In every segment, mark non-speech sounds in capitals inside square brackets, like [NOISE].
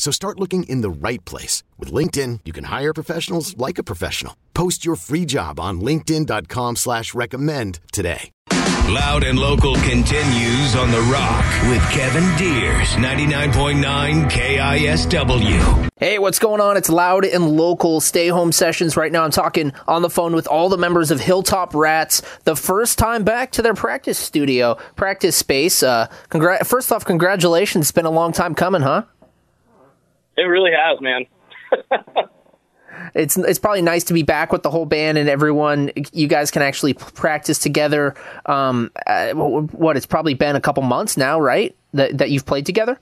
So start looking in the right place. With LinkedIn, you can hire professionals like a professional. Post your free job on linkedin.com slash recommend today. Loud and Local continues on The Rock with Kevin Diers, 99.9 KISW. Hey, what's going on? It's Loud and Local Stay Home Sessions. Right now, I'm talking on the phone with all the members of Hilltop Rats, the first time back to their practice studio, practice space. Uh, congra- first off, congratulations. It's been a long time coming, huh? It really has, man. it's it's probably nice to be back with the whole band and everyone. You guys can actually practice together. Um, uh, what it's probably been a couple months now, right? That that you've played together.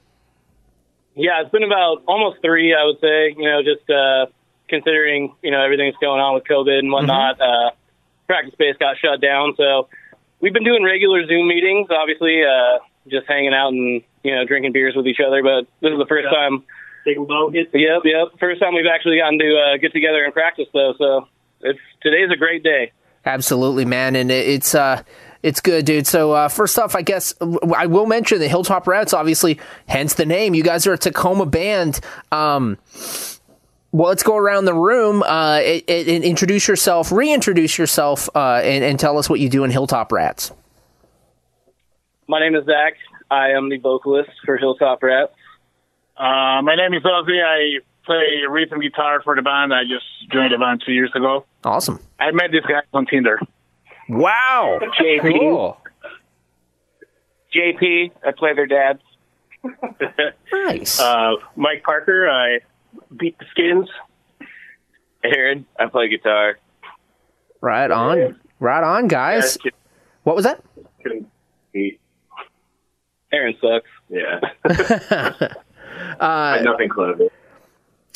Yeah, it's been about almost three, I would say. You know, just uh, considering you know everything that's going on with COVID and whatnot. Mm-hmm. Uh, practice space got shut down, so we've been doing regular Zoom meetings. Obviously, uh, just hanging out and you know drinking beers with each other. But this is the first yeah. time taking bow hits. Yep, yep. First time we've actually gotten to uh, get together and practice though, so it's today's a great day. Absolutely, man, and it's uh it's good, dude. So uh, first off, I guess I will mention the Hilltop Rats, obviously, hence the name. You guys are a Tacoma band. Um, well, let's go around the room uh, and introduce yourself, reintroduce yourself, uh, and, and, tell us what you do in Hilltop Rats. My name is Zach. I am the vocalist for Hilltop Rats. Uh, my name is Ozzy. I play rhythm guitar for the band. I just joined the band two years ago. Awesome. I met this guy on Tinder. Wow. JP. Cool. JP. I play their dad. [LAUGHS] nice. Uh, Mike Parker. I beat the skins. Aaron. I play guitar. Right on. Right on, guys. What was that? Aaron sucks. Yeah. [LAUGHS] [LAUGHS] Uh, nothing clever.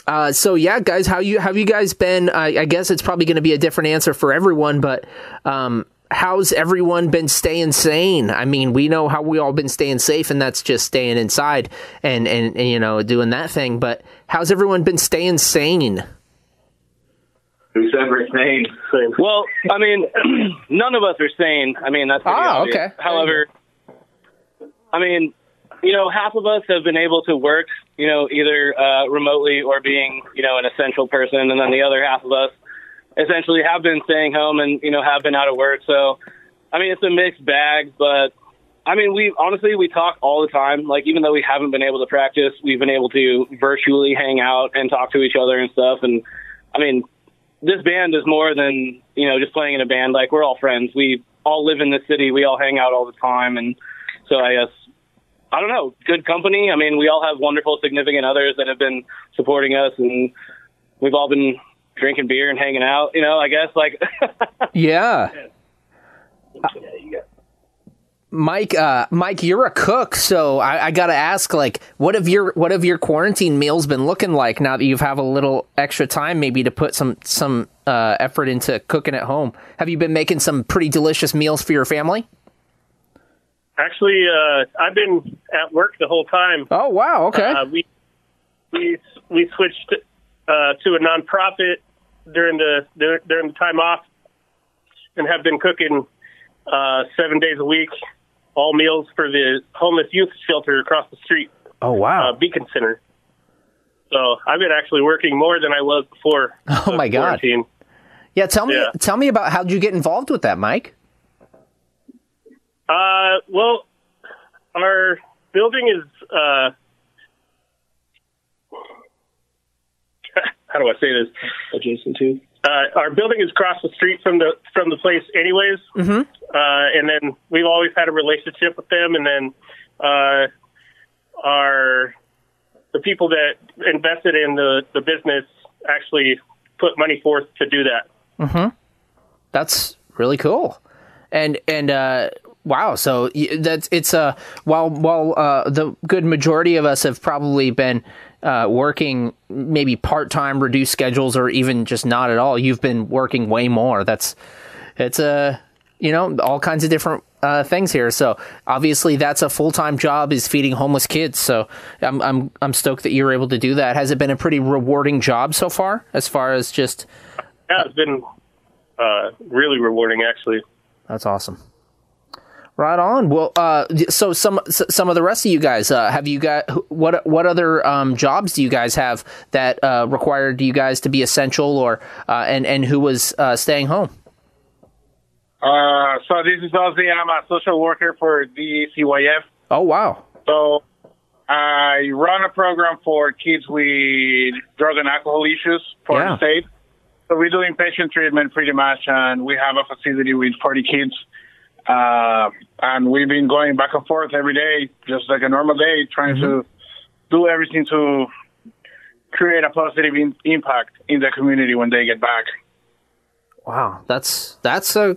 Uh, so yeah, guys, how you have you guys been? I, I guess it's probably going to be a different answer for everyone, but um, how's everyone been staying sane? I mean, we know how we all been staying safe, and that's just staying inside and, and, and you know doing that thing. But how's everyone been staying sane? Who's ever sane? Well, I mean, [CLEARS THROAT] none of us are sane. I mean, that's oh, okay. However, I mean, you know, half of us have been able to work, you know, either uh, remotely or being, you know, an essential person, and then the other half of us essentially have been staying home and you know have been out of work. So, I mean, it's a mixed bag, but I mean, we honestly we talk all the time. Like, even though we haven't been able to practice, we've been able to virtually hang out and talk to each other and stuff. And I mean, this band is more than you know just playing in a band. Like, we're all friends. We all live in the city. We all hang out all the time, and so I guess I don't know, good company. I mean, we all have wonderful significant others that have been supporting us, and we've all been drinking beer and hanging out. You know, I guess like. [LAUGHS] yeah. Mike, uh, Mike, you're a cook, so I, I, gotta ask, like, what have your what have your quarantine meals been looking like now that you have a little extra time, maybe to put some some uh, effort into cooking at home? Have you been making some pretty delicious meals for your family? Actually, uh, I've been at work the whole time. Oh wow! Okay. Uh, we we we switched uh, to a nonprofit during the during the time off, and have been cooking uh, seven days a week, all meals for the homeless youth shelter across the street. Oh wow! Uh, Beacon Center. So I've been actually working more than I was before. [LAUGHS] Oh my god! Yeah, tell me yeah. tell me about how did you get involved with that, Mike? Uh, well, our building is uh, [LAUGHS] how do I say this? Adjacent to. Uh, our building is across the street from the from the place, anyways. Mm-hmm. Uh, and then we've always had a relationship with them, and then uh, our the people that invested in the the business actually put money forth to do that. That's really cool. And and uh, wow, so that's it's uh, while while uh, the good majority of us have probably been uh, working maybe part time, reduced schedules, or even just not at all. You've been working way more. That's it's a you know all kinds of different uh, things here. So obviously that's a full time job is feeding homeless kids. So I'm I'm I'm stoked that you were able to do that. Has it been a pretty rewarding job so far? As far as just Yeah, it's been uh, really rewarding, actually. That's awesome. Right on. Well, uh, so some some of the rest of you guys, uh, have you got what what other um, jobs do you guys have that uh, required you guys to be essential, or uh, and and who was uh, staying home? Uh, so this is Ozzy. I'm a social worker for the CYF. Oh wow, So I run a program for kids with drug and alcohol issues for Yeah. the state. So we do inpatient treatment pretty much, and we have a facility with 40 kids. Uh, and we've been going back and forth every day, just like a normal day, trying to do everything to create a positive in- impact in the community when they get back. wow, that's that's a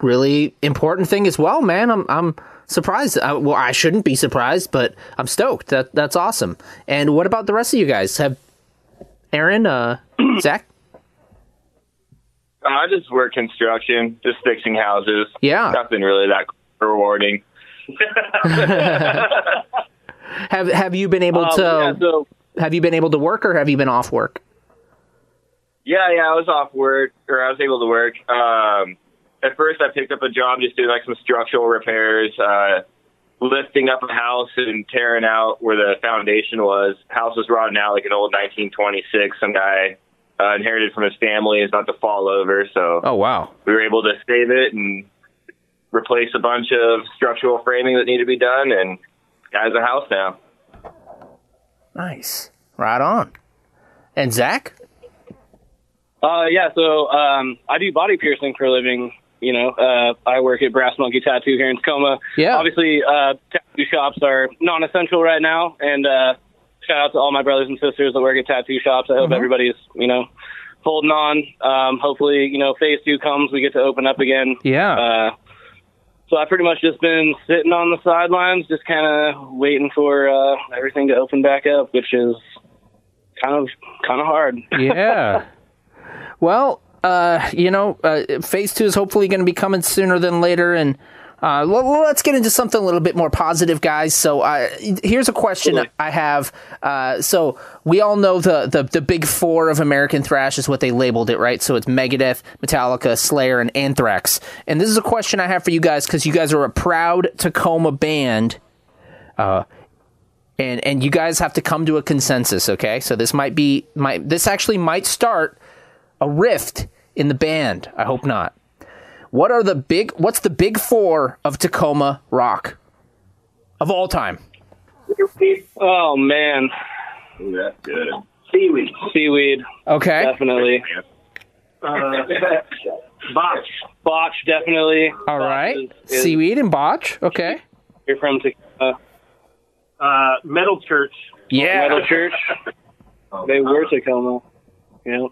really important thing as well, man. I'm I'm surprised. Uh, well, I shouldn't be surprised, but I'm stoked. That that's awesome. And what about the rest of you guys? Have Aaron, uh, [CLEARS THROAT] Zach? I just work construction, just fixing houses. Yeah. Nothing really that rewarding. [LAUGHS] Have have you been able Um, to yeah, so have you been able to work or have you been off work? Yeah, yeah, I was off work, or I was able to work. Um, at first, I picked up a job just doing like some structural repairs, uh, lifting up a house and tearing out where the foundation was. House was rotting out like an old 1926. Some guy uh, inherited from his family. is not to fall over, so Oh wow. we were able to save it and replace a bunch of structural framing that needed to be done, and got a house now. Nice. Right on. And Zach? Uh, yeah, so um, I do body piercing for a living. You know, uh, I work at Brass Monkey Tattoo here in Tacoma. Yeah. Obviously, uh, tattoo shops are non-essential right now, and uh, shout out to all my brothers and sisters that work at tattoo shops. I hope everybody's, you know, holding on. Um, hopefully, you know, phase two comes, we get to open up again. Yeah. Uh, so I've pretty much just been sitting on the sidelines, just kind of waiting for uh, everything to open back up, which is kind of kind of hard. [LAUGHS] yeah. Well, uh, you know, uh, phase two is hopefully going to be coming sooner than later, and uh, l- let's get into something a little bit more positive, guys. So, uh, here's a question I have. Uh, so, we all know the, the the big four of American thrash is what they labeled it, right? So it's Megadeth, Metallica, Slayer, and Anthrax. And this is a question I have for you guys because you guys are a proud Tacoma band and and you guys have to come to a consensus okay so this might be might this actually might start a rift in the band i hope not what are the big what's the big four of tacoma rock of all time Oh man, That's good. seaweed, seaweed, okay definitely. Uh, Botch. Botch, definitely. all right Botch is- is- seaweed and botch okay You're from Tacoma. Uh, Metal Church. yeah Metal Church. [LAUGHS] They were Tacoma. Yeah.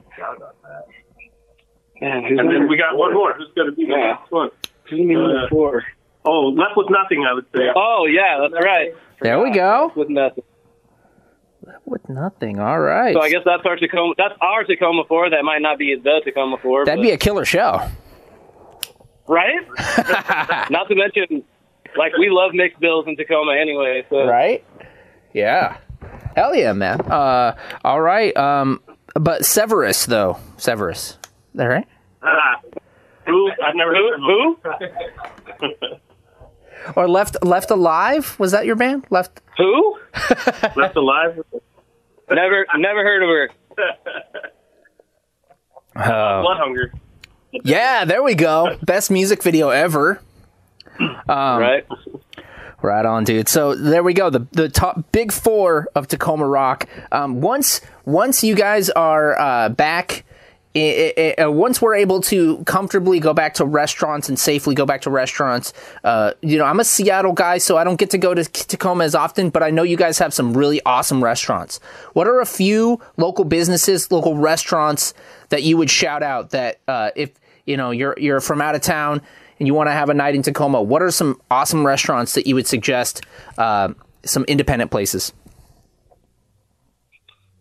Man, who's And then we got one more. Who's going to be the Yeah. next one? who's gonna be number four? Oh, left with nothing, I would say. Oh yeah, that's right. there we go With nothing. with nothing all right So I guess that's our Tacoma. That's our Tacoma four. That might not be the Tacoma four. that'd but, be a killer show right. [LAUGHS] not to mention, like we love mixed bills in Tacoma anyway. So right yeah hell yeah man uh all right um but severus though severus is that right Ah. Who? I've never heard of who? [LAUGHS] Or left left alive? Was that your band? Left. Who? [LAUGHS] Left alive. Never, never heard of her. [LAUGHS] Blood hunger. Yeah, there we go. Best music video ever. Um, right. Right on, dude. So there we go. The the top big four of Tacoma Rock. Um, once once you guys are uh, back. I i i- uh, once we're able to comfortably go back to restaurants and safely go back to restaurants, uh, you know, I'm a Seattle guy, so I don't get to go to Tacoma as often, but I know you guys have some really awesome restaurants. What are a few local businesses, local restaurants that you would shout out that uh, if you know you're you're from out of town and you want to have a night in Tacoma, what are some awesome restaurants that you would suggest? Uh, some independent places.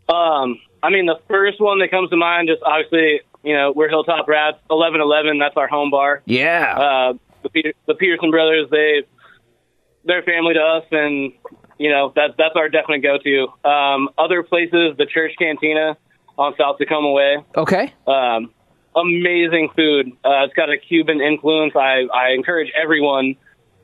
Um, I mean, the first one that comes to mind, just obviously, you know, we're Hilltop Rats, eleven eleven. That's our home bar. Yeah. Uh, the, Peter, the Peterson brothers, they they're family to us, and you know that that's our definite go to. Um, other places, the Church Cantina on South Tacoma Way. Okay. Um, amazing food. Uh, it's got a Cuban influence. I, I encourage everyone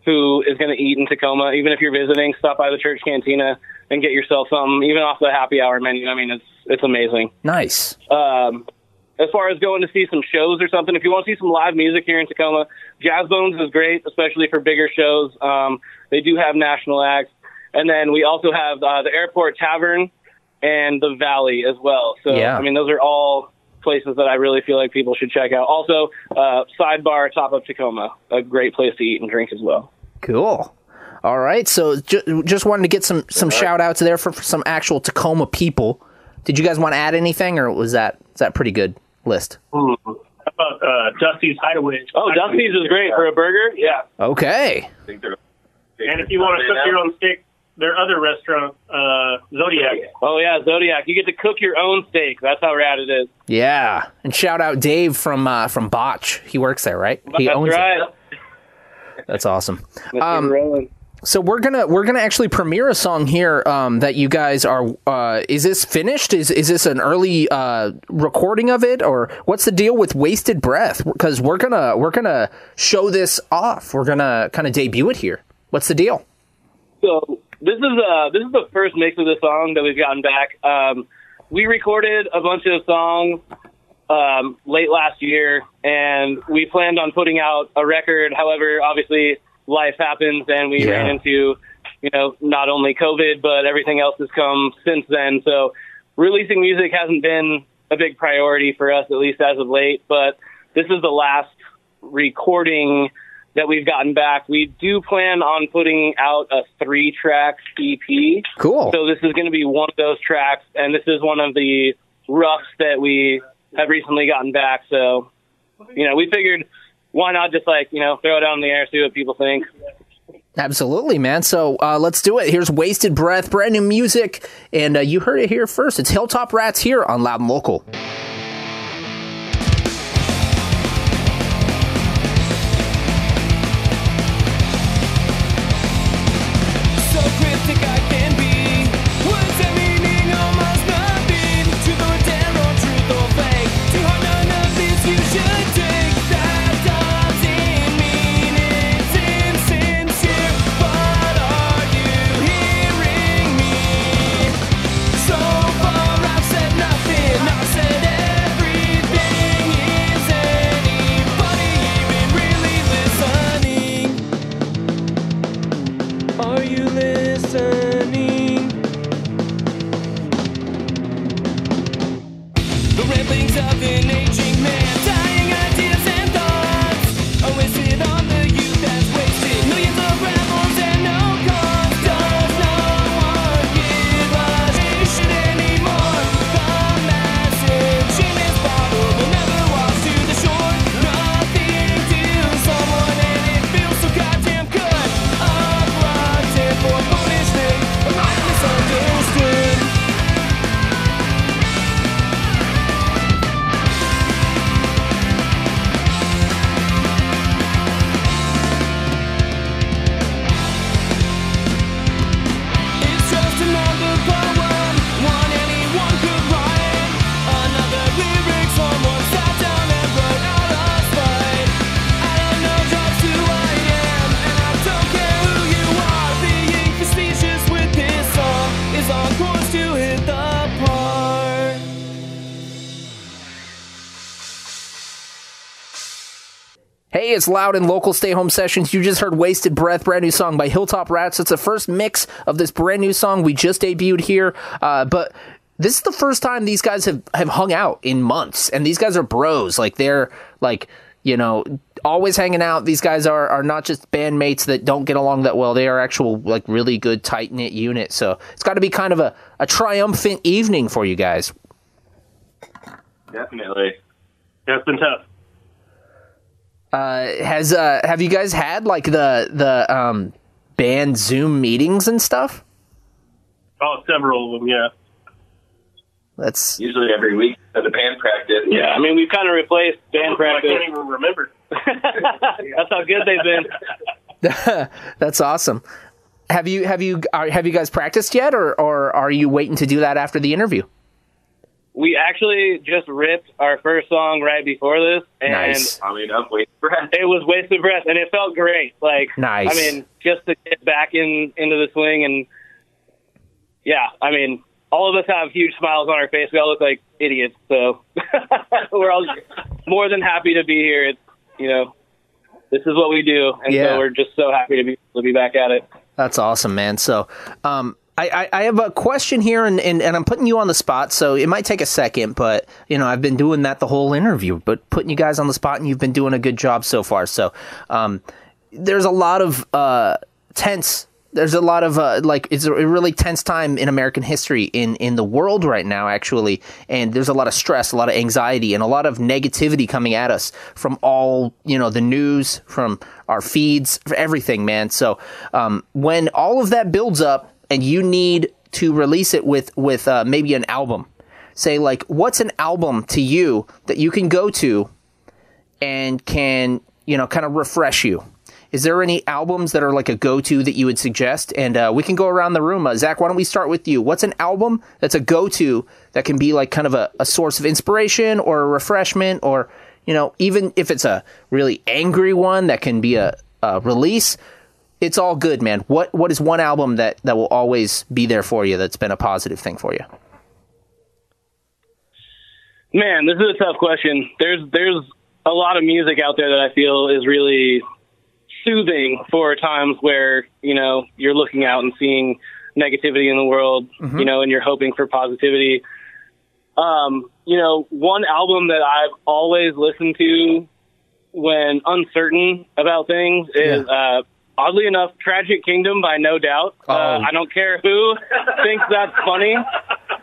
who is going to eat in Tacoma, even if you're visiting, stop by the church cantina and get yourself something, even off the happy hour menu. I mean, it's it's amazing. Nice. Um, as far as going to see some shows or something, if you want to see some live music here in Tacoma, Jazz Bones is great, especially for bigger shows. Um, they do have national acts, and then we also have uh, the Airport Tavern and the Valley as well. So Yeah. I mean, those are all places that I really feel like people should check out. Also, uh, Sidebar Top of Tacoma, a great place to eat and drink as well. Cool. All right. So ju- just wanted to get some some shout outs there for, for some actual Tacoma people. Did you guys want to add anything, or was that is that pretty good list? How about uh, Dusty's Hideaway? Oh, Dusty's is great for a burger. Yeah. Okay. And if you want to cook your own steak, their other restaurant, uh, Zodiac. Oh yeah, Zodiac. You get to cook your own steak. That's how rad it is. Yeah. And shout out Dave from uh, from Botch. He works there, right? He That's owns right. it. That's awesome. Mr. Um, Rowan. So we're gonna we're gonna actually premiere a song here um, that you guys are. Uh, is this finished? Is is this an early uh, recording of it, or what's the deal with Wasted Breath? Because we're gonna we're gonna show this off. We're gonna kind of debut it here. What's the deal? So this is uh this is the first mix of the song that we've gotten back. Um, we recorded a bunch of songs um, late last year, and we planned on putting out a record. However, obviously life happens, and we Yeah. ran into you know not only COVID but everything else has come since then. So releasing music hasn't been a big priority for us, at least as of late. But this is the last recording that we've gotten back. We do plan on putting out a three track EP. Cool. So this is going to be one of those tracks, and this is one of the roughs that we have recently gotten back. So, you know, we figured why not just like, you know, throw it out in the air, see what people think. Absolutely, man. So uh, let's do it. Here's Wasted Breath, brand new music, and uh, you heard it here first. It's Hilltop Rats here on Loud and Local. It's loud and local stay home sessions. You just heard Wasted Breath, brand new song by Hilltop Rats. It's the first mix of this brand new song we just debuted here. Uh, but this is the first time these guys have, have hung out in months. And these guys are bros. Like, they're like, you know, always hanging out. These guys are, are not just bandmates that don't get along that well. They are actual, like, really good, tight knit unit. So it's got to be kind of a, a triumphant evening for you guys. Definitely. Yeah, it's been tough. Uh, has uh, have you guys had like the the um, band Zoom meetings and stuff? Oh, several of them. Yeah. That's Usually every week at the band practice. Yeah, I mean we've kind of replaced band practice. I practice. can't even remember. [LAUGHS] That's how good they've been. [LAUGHS] that's awesome. Have you have you are, have you guys practiced yet, or or are you waiting to do that after the interview? We actually just ripped our first song right before this, and Nice. I mean, I'm for it. it was wasted breath, and it felt great. Like, Nice. I mean, just to get back in into the swing, and yeah, I mean, all of us have huge smiles on our face. We all look like idiots, so [LAUGHS] we're all more than happy to be here. It's you know, this is what we do, and Yeah. so we're just so happy to be to be back at it. That's awesome, man. So, um, I, I, have a question here, and, and, and I'm putting you on the spot, so it might take a second, but you know I've been doing that the whole interview, but putting you guys on the spot, and you've been doing a good job so far. So, um, there's a lot of uh, tense. There's a lot of uh, like it's a really tense time in American history in in the world right now, actually, and there's a lot of stress, a lot of anxiety, and a lot of negativity coming at us from all you know the news, from our feeds, everything, man. So um, when all of that builds up, and you need to release it with with uh, maybe an album, say like what's an album to you that you can go to and can you know kind of refresh you? Is there any albums that are like a go-to that you would suggest? And uh, we can go around the room. Uh, zach why don't we start with you? What's an album that's a go-to that can be like kind of a, a source of inspiration or a refreshment or you know even if it's a really angry one that can be a, a release it's all good man what what is one album that that will always be there for you that's been a positive thing for you Man, this is a tough question. There's there's a lot of music out there that I feel is really soothing for times where you know you're looking out and seeing negativity in the world, you know, and you're hoping for positivity. Um, you know, one album that I've always listened to when uncertain about things is uh oddly enough Tragic Kingdom by No Doubt. Uh, Oh. I don't care who thinks that's funny.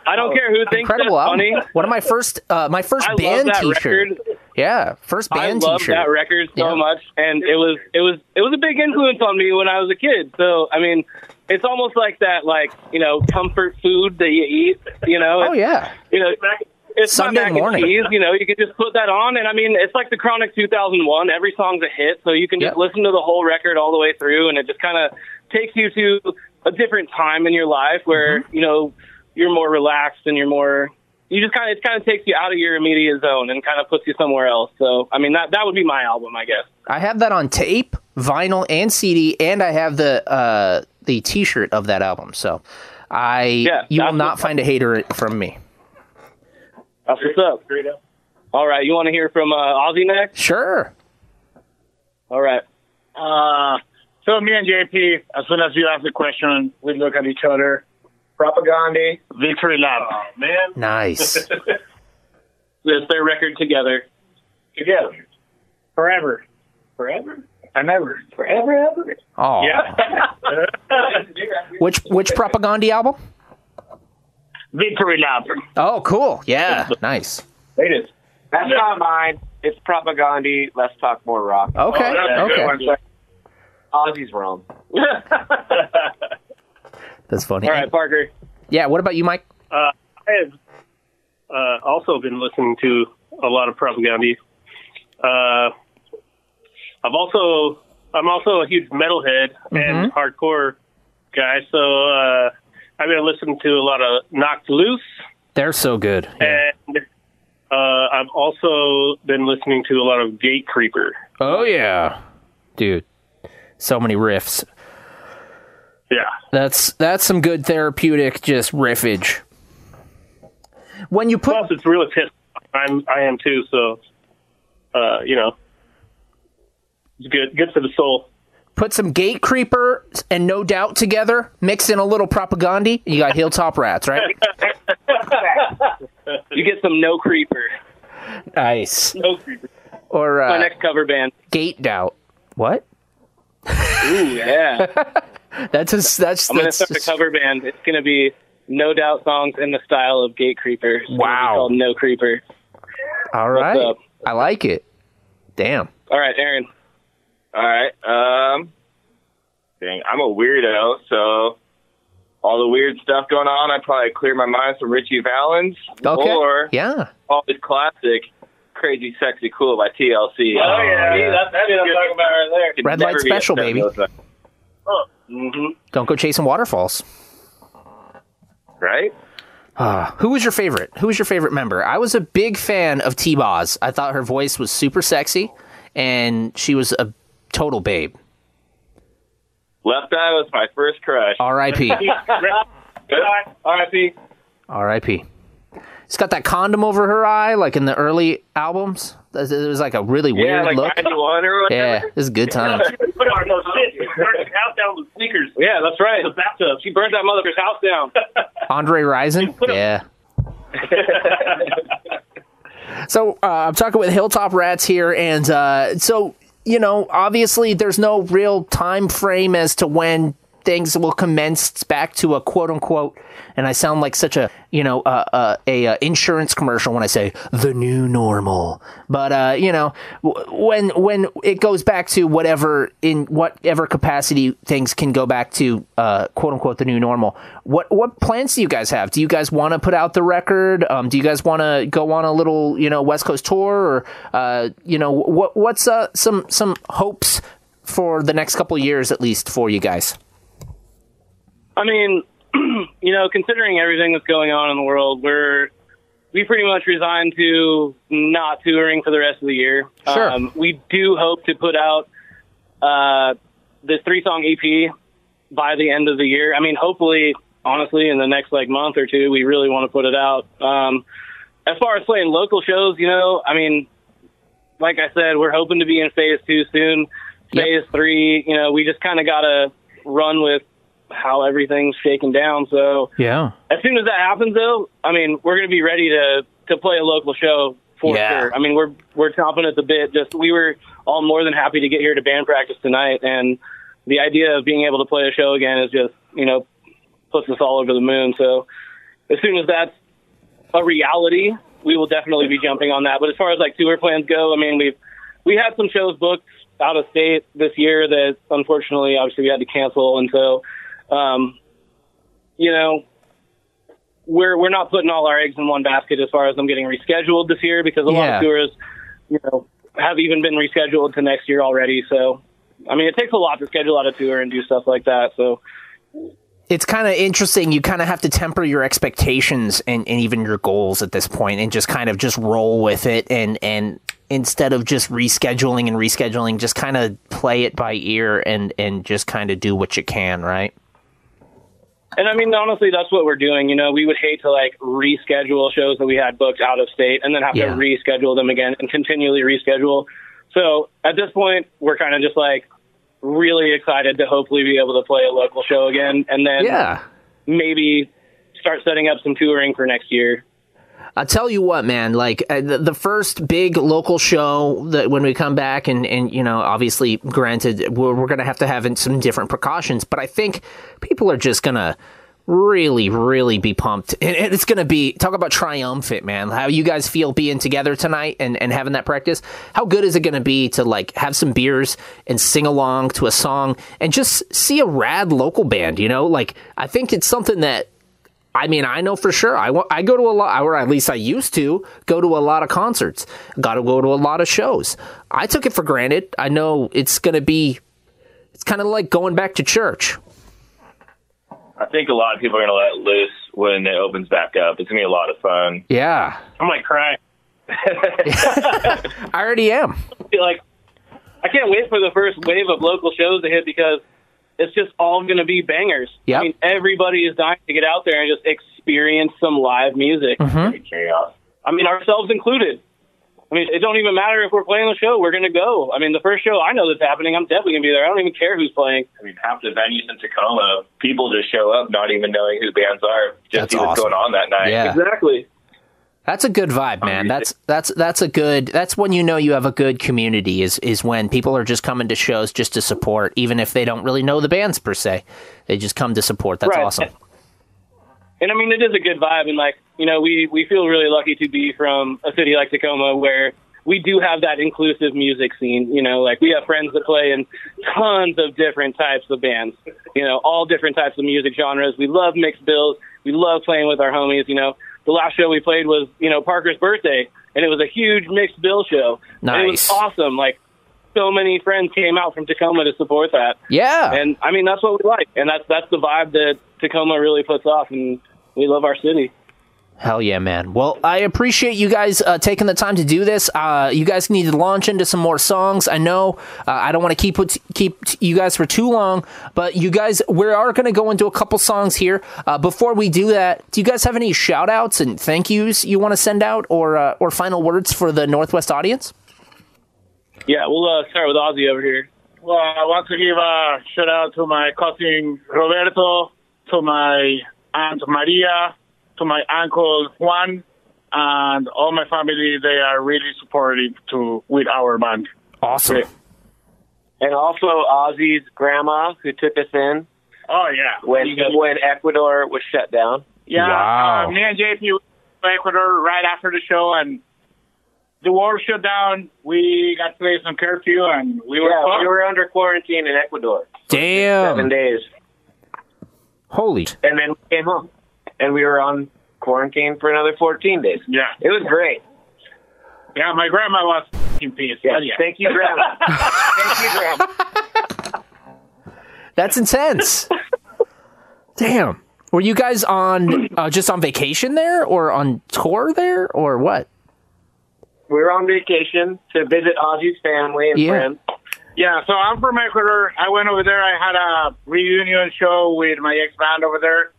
I don't care who thinks incredible that's album funny. one of my first uh, my first I love band that t-shirt record. yeah first band I love t-shirt that record so Yeah. much, and it was it was it was a big influence on me when I was a kid. So I mean, it's almost like that, like you know, comfort food that you eat. You know, oh yeah you know, it's Sunday morning. cheese. You know, you can just put that on, and I mean, it's like the Chronic 2001. Every song's a hit, so you can just listen to the whole record all the way through, and it just kind of takes you to a different time in your life where Mm-hmm. you know you're more relaxed and you're more. You just kind of it kind of takes you out of your immediate zone and kind of puts you somewhere else. So I mean that that would be my album, I guess. I have that on tape, vinyl, and CD, and I have the uh, the T-shirt of that album. So I Yeah, you will not find a hater from me. That's what's up. All right, you want to hear from uh, Ozzy next? Sure. All right. Uh, so me and JP, as soon as you ask the question, we look at each other. Propaganda, Victory Lap. Oh, man. Nice. [LAUGHS] It's their record together. Together. Forever. Forever. And ever. Forever, ever. Oh, yeah. [LAUGHS] which which Propaganda album? Victory Lap. Oh, cool. Yeah, nice. Latest. That's not mine. It's propaganda. Let's talk more rock. Okay, that's a good okay. Ozzy's wrong. [LAUGHS] That's funny. All right, Parker. Yeah. What about you, Mike? Uh, I have uh, also been listening to a lot of propaganda. Uh, I've also I'm also a huge metalhead and hardcore guy, so uh, I've been listening to a lot of Knocked Loose, They're so good. Yeah. and uh, I've also been listening to a lot of Gate Creeper. Oh yeah, dude. So many riffs. Yeah, That's that's some good therapeutic just riffage. When you put plus it's really pissed. I'm I am too, so uh, you know It's good, good for the soul. Put some Gate Creeper and No Doubt together, mix in a little propaganda. You got Hilltop Rats, right? [LAUGHS] You get some No Creeper. nice. No creeper. Or My uh, next cover band. Gate Doubt. What? Ooh, yeah. [LAUGHS] That's a, that's I'm gonna that's start a cover band. It's gonna be No Doubt songs in the style of Gate Creeper. Wow. called No Creeper. all right. I like it. Damn. All right, Aaron. All right. Um, dang, I'm a weirdo, so all the weird stuff going on, I probably clear my mind from Ritchie Valens Okay. or Yeah. always classic, "Crazy Sexy Cool" by TLC. Oh, yeah. See, that's, that's what I'm talking about right there. Could Red Light Special, baby. those songs. Mm-hmm. Don't go chasing waterfalls. Right? Uh, who was your favorite? Who was your favorite member? I was a big fan of T Boz. I thought her voice was super sexy, and she was a total babe. Left Eye was my first crush. R.I.P. [LAUGHS] R.I.P. R.I.P. She's got that condom over her eye, like in the early albums. It was like a really yeah, weird like look. or. Yeah, this is a good time. Put on those shit. Start the countdown with sneakers. Yeah, that's right. The bathtub. She burned that motherfucker's house down. [LAUGHS] Andre Rison? Yeah. [LAUGHS] so uh, I'm talking with Hilltop Rats here, and uh, so you know, obviously, there's no real time frame as to when things will commence back to a quote unquote. And I sound like such a you know uh, uh, a uh, insurance commercial when I say the new normal. But uh, you know, when when it goes back to whatever in whatever capacity things can go back to uh, quote unquote the new normal. What what plans do you guys have? Do you guys want to put out the record? Um, do you guys want to go on a little you know West Coast tour or uh, you know what what's some some hopes for the next couple years at least for you guys? I mean, [CLEARS THROAT] you know, considering everything that's going on in the world, we're we pretty much resigned to not touring for the rest of the year. Sure. Um, we do hope to put out uh, this three song EP by the end of the year. I mean, hopefully, honestly, in the next like month or two, we really want to put it out. Um, as far as playing local shows, you know, I mean, like I said, we're hoping to be in phase two soon. Yep. Phase three, you know, we just kind of got to run with how everything's shaken down. So Yeah. as soon as that happens, though, I mean, we're going to be ready to to play a local show for Yeah. sure. I mean, we're we're chomping at the bit. Just we were all more than happy to get here to band practice tonight, and the idea of being able to play a show again is just you know puts us all over the moon. So as soon as that's a reality, we will definitely be jumping on that. But as far as like tour plans go, I mean, we've we had some shows booked out of state this year that unfortunately, obviously, we had to cancel, and so um, you know, we're we're not putting all our eggs in one basket as far as them getting rescheduled this year because a lot of tours, you know, have even been rescheduled to next year already. So, I mean, it takes a lot to schedule out a tour and do stuff like that. So, it's kind of interesting. You kind of have to temper your expectations and, and even your goals at this point, and just kind of just roll with it, and and instead of just rescheduling and rescheduling, just kind of play it by ear and and just kind of do what you can, right? And I mean, honestly, that's what we're doing. You know, we would hate to like reschedule shows that we had booked out of state and then have Yeah. to reschedule them again and continually reschedule. So at this point, we're kind of just like really excited to hopefully be able to play a local show again, and then Yeah. maybe start setting up some touring for next year. I'll tell you what, man. Like uh, the, the first big local show that when we come back, and and you know, obviously, granted, we're, we're gonna have to have some different precautions, but I think people are just gonna really, really be pumped, and, it's gonna be talk about triumphant, man. How you guys feel being together tonight and and having that practice? How good is it gonna be to like have some beers and sing along to a song and just see a rad local band? You know, like I think it's something that I mean, I know for sure. I, I go to a lot, or at least I used to go to a lot of concerts. Got to go to a lot of shows. I took it for granted. I know it's going to be. It's kind of like going back to church. I think a lot of people are going to let loose when it opens back up. It's going to be a lot of fun. Yeah, I'm like crying. [LAUGHS] I already am. feel [LAUGHS] like I can't wait for the first wave of local shows to hit because it's just all going to be bangers. Yep. I mean, everybody is dying to get out there and just experience some live music. Mm-hmm. Chaos. I mean, ourselves included. I mean, it don't even matter if we're playing the show. We're going to go. I mean, the first show I know that's happening, I'm definitely going to be there. I don't even care who's playing. I mean, half the venues in Tacoma, people just show up not even knowing who bands are, just That's see what's awesome. going on that night. Yeah. Exactly. That's a good vibe, man. That's that's that's a good. That's when you know you have a good community. Is is when people are just coming to shows just to support, even if they don't really know the bands per se. They just come to support. That's Right. awesome. And I mean, it is a good vibe, and like you know, we we feel really lucky to be from a city like Tacoma where we do have that inclusive music scene. You know, like we have friends that play in tons of different types of bands. You know, all different types of music genres. We love mixed bills. We love playing with our homies. You know, the last show we played was you know Parker's birthday, and it was a huge mixed bill show. And it was awesome. Like so many friends came out from Tacoma to support that. Yeah. And I mean, that's what we like, and that's that's the vibe that Tacoma really puts off, and we love our city. Hell yeah, man. Well, I appreciate you guys uh, taking the time to do this. Uh, you guys need to launch into some more songs. I know uh, I don't want to keep keep you guys for too long, but you guys, we are going to go into a couple songs here. Uh, before we do that, do you guys have any shout outs and thank yous you want to send out or uh, or final words for the Northwest audience? Yeah, we'll uh, start with Ozzy over here. Well, I want to give a shout out to my cousin Roberto, to my aunt Maria, to my uncle Juan, and all my family. They are really supportive to with our band. Awesome. And also Ozzy's grandma who took us in Oh yeah, when when Ecuador was shut down. yeah. Wow. Uh, me and JP went to Ecuador right after the show, and the world shut down. We got placed on curfew, and we were yeah, we were under quarantine in Ecuador Damn. seven days, Holy. and then we came home, and we were on quarantine for another fourteen days. yeah, It was great. yeah. My grandma was in peace. Yeah, but yeah. thank you, Grandma. [LAUGHS] thank you, Grandma. That's intense. Damn. Were you guys on uh, just on vacation there or on tour there or what? We were on vacation to visit Ozzy's family and Yeah. friends. Yeah, so I'm from Ecuador. I went over there. I had a reunion show with my ex band over there.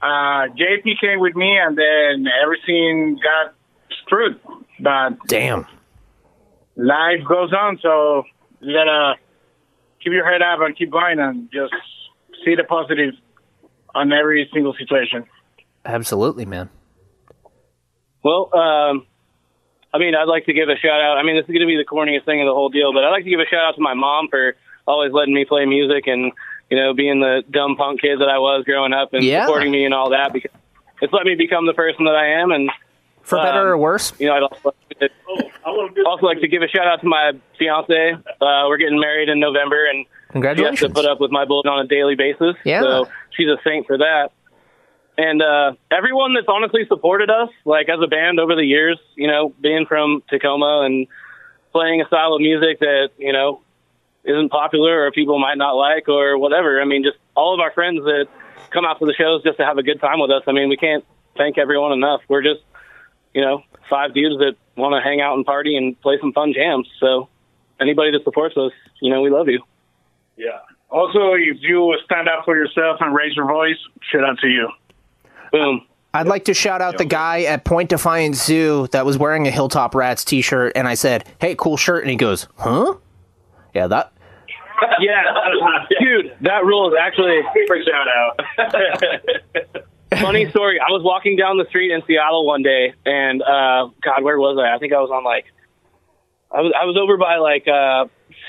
Uh, JP came with me, and then everything got screwed. But Damn. life goes on, so you gotta keep your head up and keep going, and just see the positive on every single situation. Absolutely, man. Well, um, I mean, I'd like to give a shout out. I mean, this is going to be the corniest thing of the whole deal, but I'd like to give a shout out to my mom for always letting me play music and you know being the dumb punk kid that I was growing up and Yeah. supporting me and all that because it's let me become the person that I am. And For better Um, or worse? you know, I'd also like to, also like to give a shout out to my fiance. Uh, we're getting married in November, and she has to put up with my bullet on a daily basis. Yeah. So she's a saint for that. And uh, everyone that's honestly supported us, like as a band over the years, you know, being from Tacoma and playing a style of music that, you know, isn't popular or people might not like or whatever. I mean, just all of our friends that come out to the shows just to have a good time with us. I mean, we can't thank everyone enough. We're just, you know, five dudes that want to hang out and party and play some fun jams. So anybody that supports us, you know, we love you. Yeah. Also, if you stand up for yourself and raise your voice, shout out to you. Boom. I'd like to shout out the guy at Point Defiance Zoo that was wearing a Hilltop Rats t shirt, and I said, Hey, cool shirt. And he goes, Huh? Yeah, that. [LAUGHS] Yeah, dude, that rule is actually For shout out. [LAUGHS] funny story. I was walking down the street in Seattle one day, and uh, God, where was I? I think I was on like, I was I was over by like uh,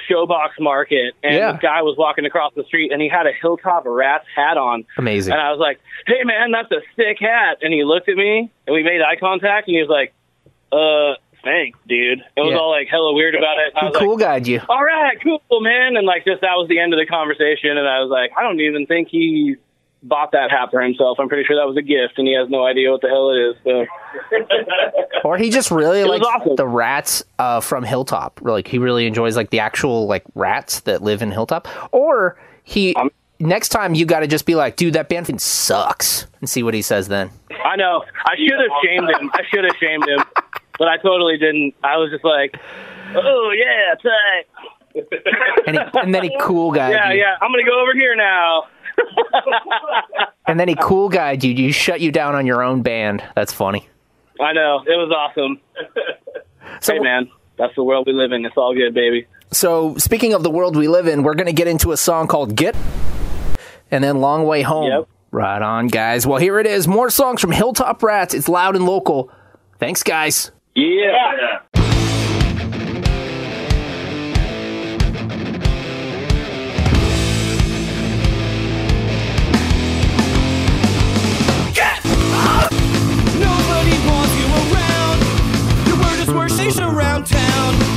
Showbox Market, and Yeah. this guy was walking across the street, and he had a Hilltop Rats hat on. Amazing. And I was like, "Hey, man, that's a sick hat." And he looked at me, and we made eye contact, and he was like, "Uh, thanks, dude." It was Yeah. all like hella weird about it. He like, cool guide you. all right, cool, man. And like, just that was the end of the conversation. And I was like, I don't even think he bought that hat for himself. I'm pretty sure that was a gift, and he has no idea what the hell it is. So, [LAUGHS] [LAUGHS] Or he just really likes awesome. the rats uh, from Hilltop. Like he really enjoys like the actual like rats that live in Hilltop. Or he next time you got to just be like, dude, that band fucking sucks, and see what he says then. I know I should have shamed him. I should have shamed him, [LAUGHS] but I totally didn't. I was just like, oh yeah, that's right. and, he, and then he cool guy. Yeah, you. yeah. I'm gonna go over here now. and then he cool guy, dude, You shut you down on your own band. That's funny. I know. It was awesome. so, hey man, that's the world we live in. It's all good, baby. So speaking of the world we live in, we're gonna get into a song called "Get," and then "Long Way Home." Yep. Right on, guys. Well, here it is. More songs from Hilltop Rats. It's loud and local. Thanks, guys. Yeah. yeah. Get up! Nobody wants you around. Your word is around town.